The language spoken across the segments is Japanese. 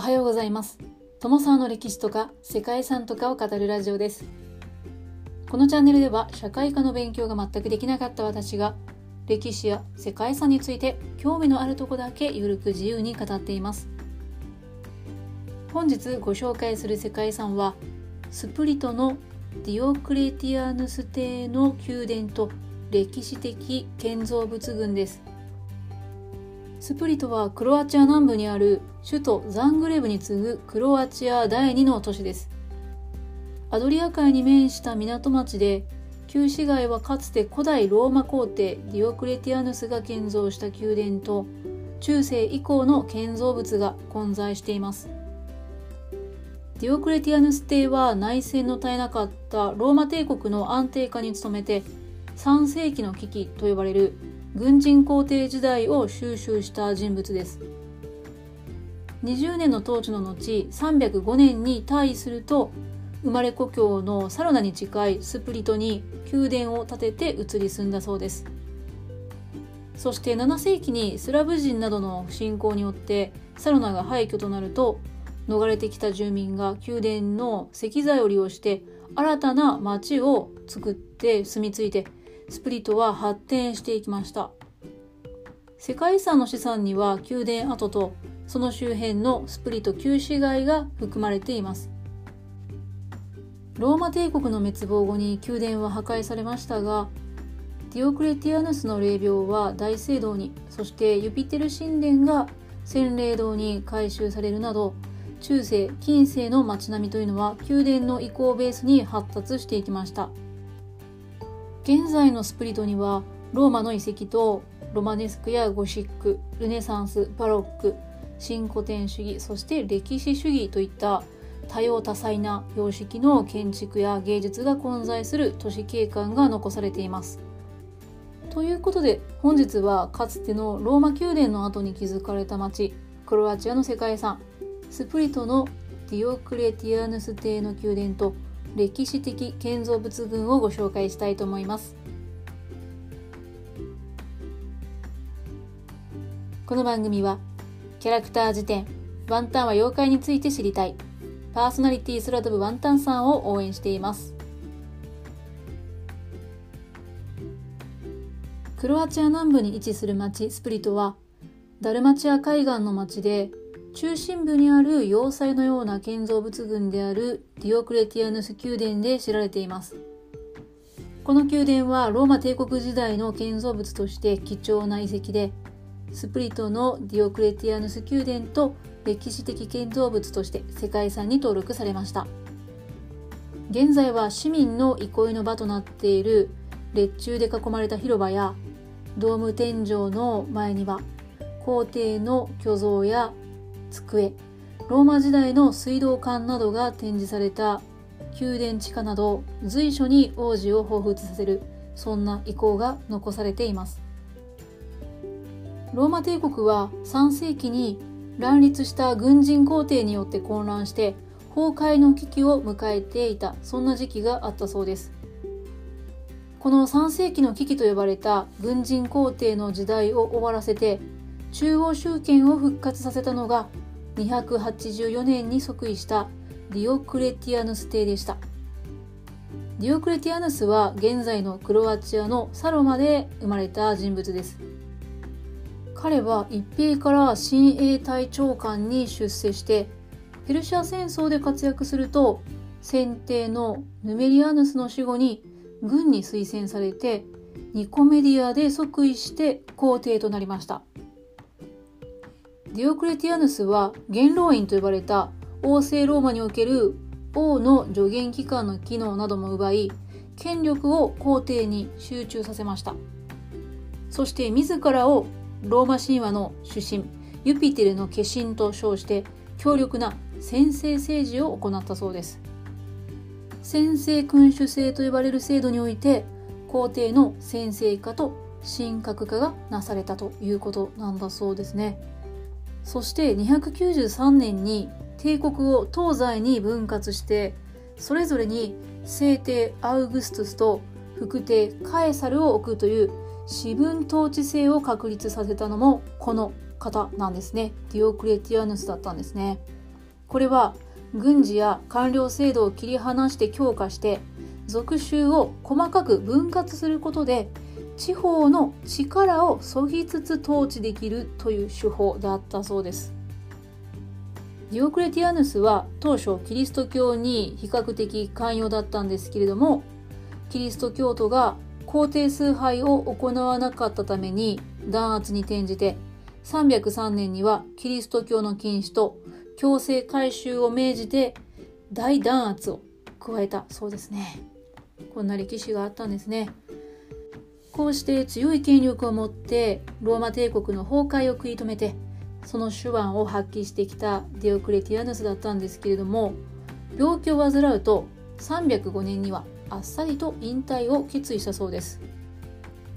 おはようございます。友沢の歴史とか世界遺産とかを語るラジオです。このチャンネルでは社会科の勉強が全くできなかった私が歴史や世界遺産について興味のあるとこだけゆるく自由に語っています。本日ご紹介する世界遺産はスプリトのディオクレティアヌス帝の宮殿と歴史的建造物群です。スプリトはクロアチア南部にある首都ザングレブに次ぐクロアチア第2の都市です。アドリア海に面した港町で旧市街はかつて古代ローマ皇帝ディオクレティアヌスが建造した宮殿と中世以降の建造物が混在しています。ディオクレティアヌス帝は内戦の絶えなかったローマ帝国の安定化に努めて3世紀の危機と呼ばれる軍人皇帝時代を収集した人物です。20年の統治の後305年に退位すると生まれ故郷のサロナに近いスプリトに宮殿を建てて移り住んだそうです。そして7世紀にスラブ人などの侵攻によってサロナが廃墟となると逃れてきた住民が宮殿の石材を利用して新たな町を作って住み着いてスプリットは発展していきました。世界遺産の資産には宮殿跡とその周辺のスプリット旧市街が含まれています。ローマ帝国の滅亡後に宮殿は破壊されましたがディオクレティアヌスの霊廟は大聖堂にそしてユピテル神殿が洗礼堂に改修されるなど中世近世の街並みというのは宮殿の遺構をベースに発達していきました。現在のスプリトにはローマの遺跡とロマネスクやゴシックルネサンスバロック新古典主義そして歴史主義といった多様多彩な様式の建築や芸術が混在する都市景観が残されています。ということで本日はかつてのローマ宮殿の後に築かれた町クロアチアの世界遺産スプリトのディオクレティアヌス帝の宮殿と歴史的建造物群をご紹介したいと思います。この番組はキャラクター辞典ワンタンは妖怪について知りたいパーソナリティ空飛ぶワンタンさんを応援しています。クロアチア南部に位置する町スプリトはダルマチア海岸の町で中心部にある要塞のような建造物群であるディオクレティアヌス宮殿で知られています。この宮殿はローマ帝国時代の建造物として貴重な遺跡でスプリトのディオクレティアヌス宮殿と歴史的建造物として世界遺産に登録されました。現在は市民の憩いの場となっている列柱で囲まれた広場やドーム天井の前には皇帝の巨像や机ローマ時代の水道管などが展示された宮殿地下など随所に王子を彷彿させるそんな遺構が残されています。ローマ帝国は3世紀に乱立した軍人皇帝によって混乱して崩壊の危機を迎えていたそんな時期があったそうです。この3世紀の危機と呼ばれた軍人皇帝の時代を終わらせて中央集権を復活させたのが284年に即位したディオクレティアヌス帝でした。ディオクレティアヌスは現在のクロアチアのサロマで生まれた人物です。彼は一兵から親衛隊長官に出世してペルシア戦争で活躍すると先帝のヌメリアヌスの死後に軍に推薦されてニコメディアで即位して皇帝となりました。ディオクレティアヌスは元老院と呼ばれた王政ローマにおける王の助言機関の機能なども奪い権力を皇帝に集中させました。そして自らをローマ神話の主神ユピテルの化身と称して強力な先制政治を行ったそうです。先制君主制と呼ばれる制度において皇帝の先制化と神格化がなされたということなんだそうですね。そして293年に帝国を東西に分割してそれぞれに聖帝アウグストゥスと副帝カエサルを置くという私分統治制を確立させたのもこの方なんですね。ディオクレティアヌスだったんですね。これは軍事や官僚制度を切り離して強化して属州を細かく分割することで地方の力をそぎつつ統治できるという手法だったそうです。ディオクレティアヌスは当初キリスト教に比較的寛容だったんですけれどもキリスト教徒が皇帝崇拝を行わなかったために弾圧に転じて303年にはキリスト教の禁止と強制改宗を命じて大弾圧を加えたそうですね。こんな歴史があったんですね。こうして強い権力を持ってローマ帝国の崩壊を食い止めてその手腕を発揮してきたデオクレティアヌスだったんですけれども病気を患うと305年にはあっさりと引退を決意したそうです。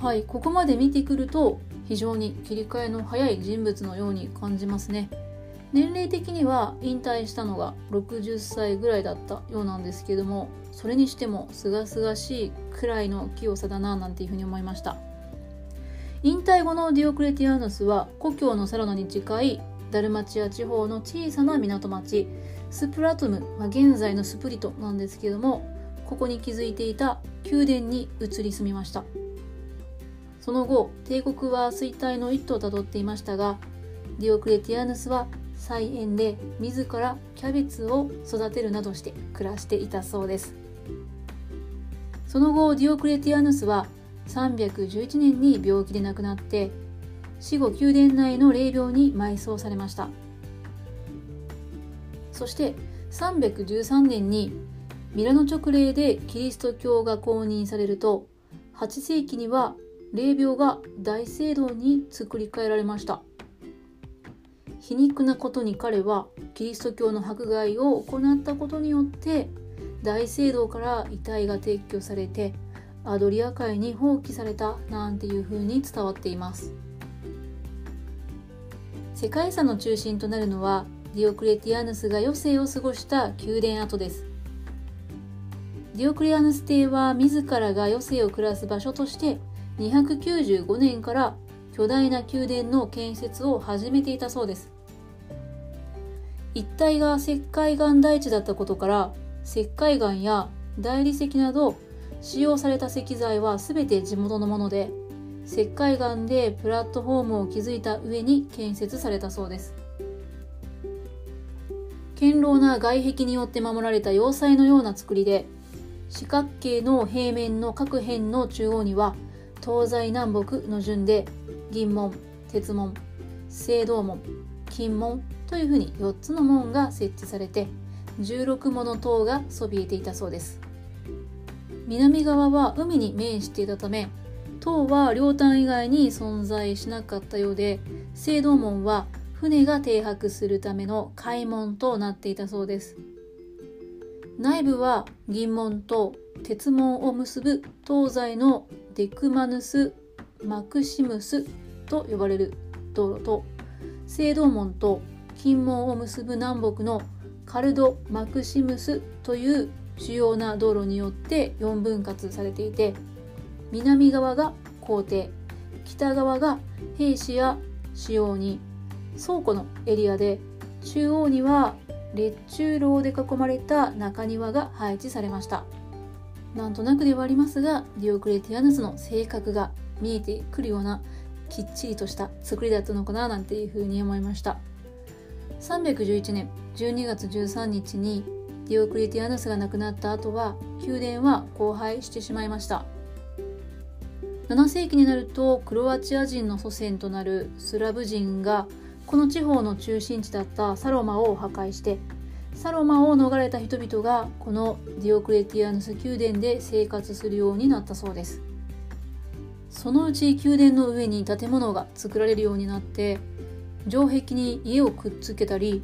はいここまで見てくると非常に切り替えの早い人物のように感じますね。年齢的には引退したのが60歳ぐらいだったようなんですけどもそれにしても清々しいくらいの清さだななんていうふうに思いました。引退後のディオクレティアヌスは故郷のサロナに近いダルマチア地方の小さな港町スプラトム、まあ、現在のスプリトなんですけどもここに築いていた宮殿に移り住みました。その後帝国は衰退の一途をたどっていましたがディオクレティアヌスは菜園で自らキャベツを育てるなどして暮らしていたそうです。その後ディオクレティアヌスは311年に病気で亡くなって死後宮殿内の霊廟に埋葬されました。そして313年にミラノ直令でキリスト教が公認されると8世紀には霊廟が大聖堂に作り変えられました。皮肉なことに彼はキリスト教の迫害を行ったことによって大聖堂から遺体が撤去されてアドリア海に放棄されたなんていう風に伝わっています。世界遺産の中心となるのはディオクレティアヌスが余生を過ごした宮殿跡です。ディオクレアヌス帝は自らが余生を暮らす場所として295年から巨大な宮殿の建設を始めていたそうです。一帯が石灰岩台地だったことから石灰岩や大理石など使用された石材は全て地元のもので石灰岩でプラットフォームを築いた上に建設されたそうです。堅牢な外壁によって守られた要塞のような作りで四角形の平面の各辺の中央には東西南北の順で銀門鉄門青銅門金門というふうに4つの門が設置されて16もの塔がそびえていたそうです。南側は海に面していたため塔は両端以外に存在しなかったようで聖堂門は船が停泊するための開門となっていたそうです。内部は銀門と鉄門を結ぶ東西のデクマヌス・マクシムスと呼ばれる道路と聖堂門と金門を結ぶ南北のカルド・マクシムスという主要な道路によって4分割されていて南側が皇帝北側が兵士や使用に倉庫のエリアで中央には列中楼で囲まれた中庭が配置されました。なんとなくではありますがディオクレティアヌスの性格が見えてくるようなきっちりとした作りだったのかななんていうふうに思いました。311年12月13日にディオクリティアヌスが亡くなった後は宮殿は荒廃してしまいました。7世紀になるとクロアチア人の祖先となるスラブ人がこの地方の中心地だったサロマを破壊してサロマを逃れた人々がこのディオクレティアヌス宮殿で生活するようになったそうです。そのうち宮殿の上に建物が作られるようになって城壁に家をくっつけたり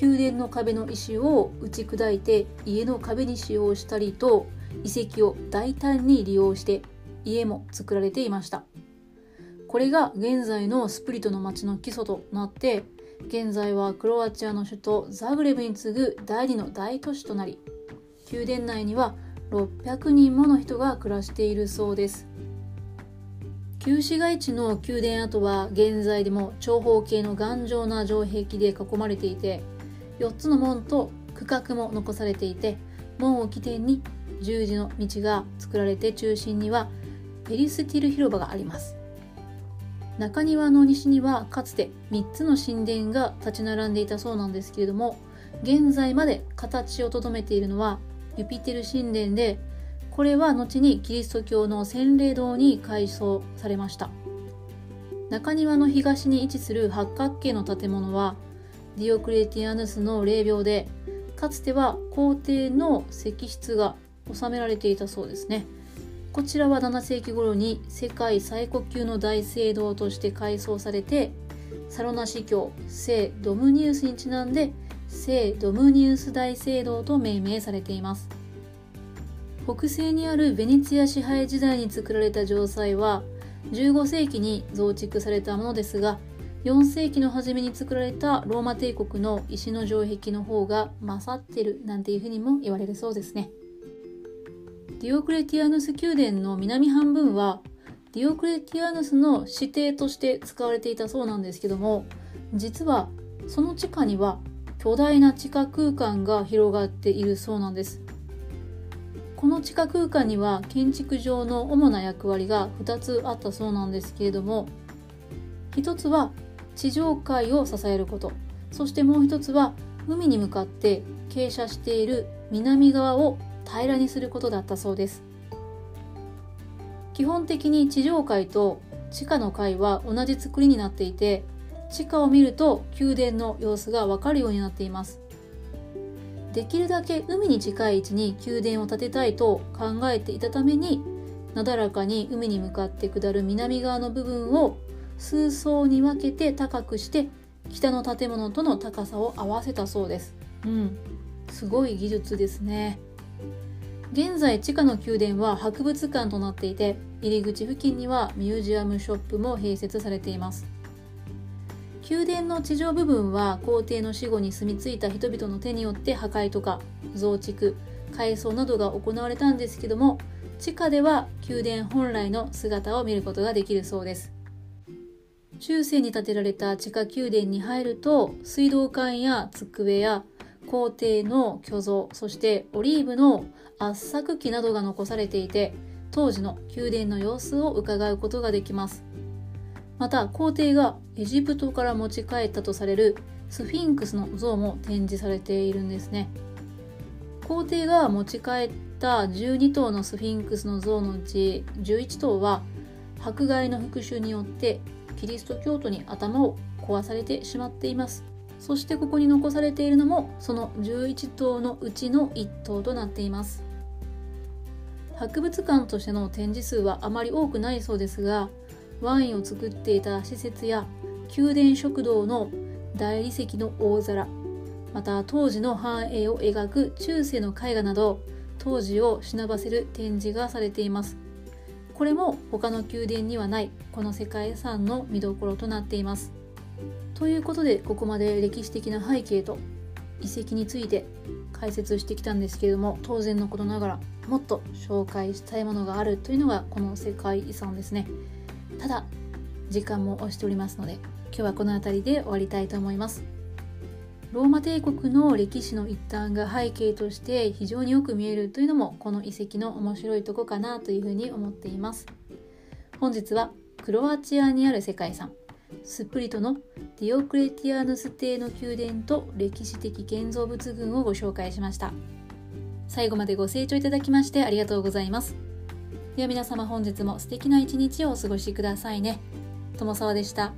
宮殿の壁の石を打ち砕いて家の壁に使用したりと遺跡を大胆に利用して家も作られていました。これが現在のスプリトの町の基礎となって現在はクロアチアの首都ザグレブに次ぐ第2の大都市となり宮殿内には600人もの人が暮らしているそうです。旧市街地の宮殿跡は現在でも長方形の頑丈な城壁で囲まれていて4つの門と区画も残されていて門を起点に十字の道が作られて中心にはペリスティル広場があります。中庭の西にはかつて3つの神殿が立ち並んでいたそうなんですけれども現在まで形をとどめているのはユピテル神殿でこれは後にキリスト教の洗礼堂に改装されました。中庭の東に位置する八角形の建物はディオクレティアヌスの霊廟でかつては皇帝の石室が収められていたそうですね。こちらは7世紀頃に世界最古級の大聖堂として改装されてサロナ司教聖ドムニウスにちなんで聖ドムニウス大聖堂と命名されています。北西にあるベネツィア支配時代に作られた城塞は15世紀に増築されたものですが4世紀の初めに作られたローマ帝国の石の城壁の方が勝ってるなんていうふうにも言われるそうですね。ディオクレティアヌス宮殿の南半分はディオクレティアヌスの指定として使われていたそうなんですけども実はその地下には巨大な地下空間が広がっているそうなんです。この地下空間には建築上の主な役割が2つあったそうなんですけれども1つは地上界を支えることそしてもう1つは海に向かって傾斜している南側を平らにすることだったそうです。基本的に地上界と地下の階は同じ作りになっていて地下を見ると宮殿の様子がわかるようになっています。できるだけ海に近い位置に宮殿を建てたいと考えていたためになだらかに海に向かって下る南側の部分を数層に分けて高くして北の建物との高さを合わせたそうです。うん。すごい技術ですね。現在地下の宮殿は博物館となっていて入り口付近にはミュージアムショップも併設されています。宮殿の地上部分は皇帝の死後に住み着いた人々の手によって破壊とか増築改装などが行われたんですけども地下では宮殿本来の姿を見ることができるそうです。中世に建てられた地下宮殿に入ると水道管や机や皇帝の巨像そしてオリーブの圧搾機などが残されていて当時の宮殿の様子を伺うことができます。また皇帝がエジプトから持ち帰ったとされるスフィンクスの像も展示されているんですね。皇帝が持ち帰った12頭のスフィンクスの像のうち11頭は迫害の復讐によってキリスト教徒に頭を壊されてしまっています。そしてここに残されているのもその11頭のうちの1頭となっています。博物館としての展示数はあまり多くないそうですがワインを作っていた施設や宮殿食堂の大理石の大皿また当時の繁栄を描く中世の絵画など当時を忍ばせる展示がされています。これも他の宮殿にはないこの世界遺産の見どころとなっています。ということでここまで歴史的な背景と遺跡について解説してきたんですけれども当然のことながらもっと紹介したいものがあるというのがこの世界遺産ですね。ただ時間も押しておりますので今日はこの辺りで終わりたいと思います。ローマ帝国の歴史の一端が背景として非常によく見えるというのもこの遺跡の面白いとこかなというふうに思っています。本日はクロアチアにある世界遺産スプリトのディオクレティアヌス帝の宮殿と歴史的建造物群をご紹介しました。最後までご清聴いただきましてありがとうございます。では皆様本日も素敵な一日をお過ごしくださいね。友沢でした。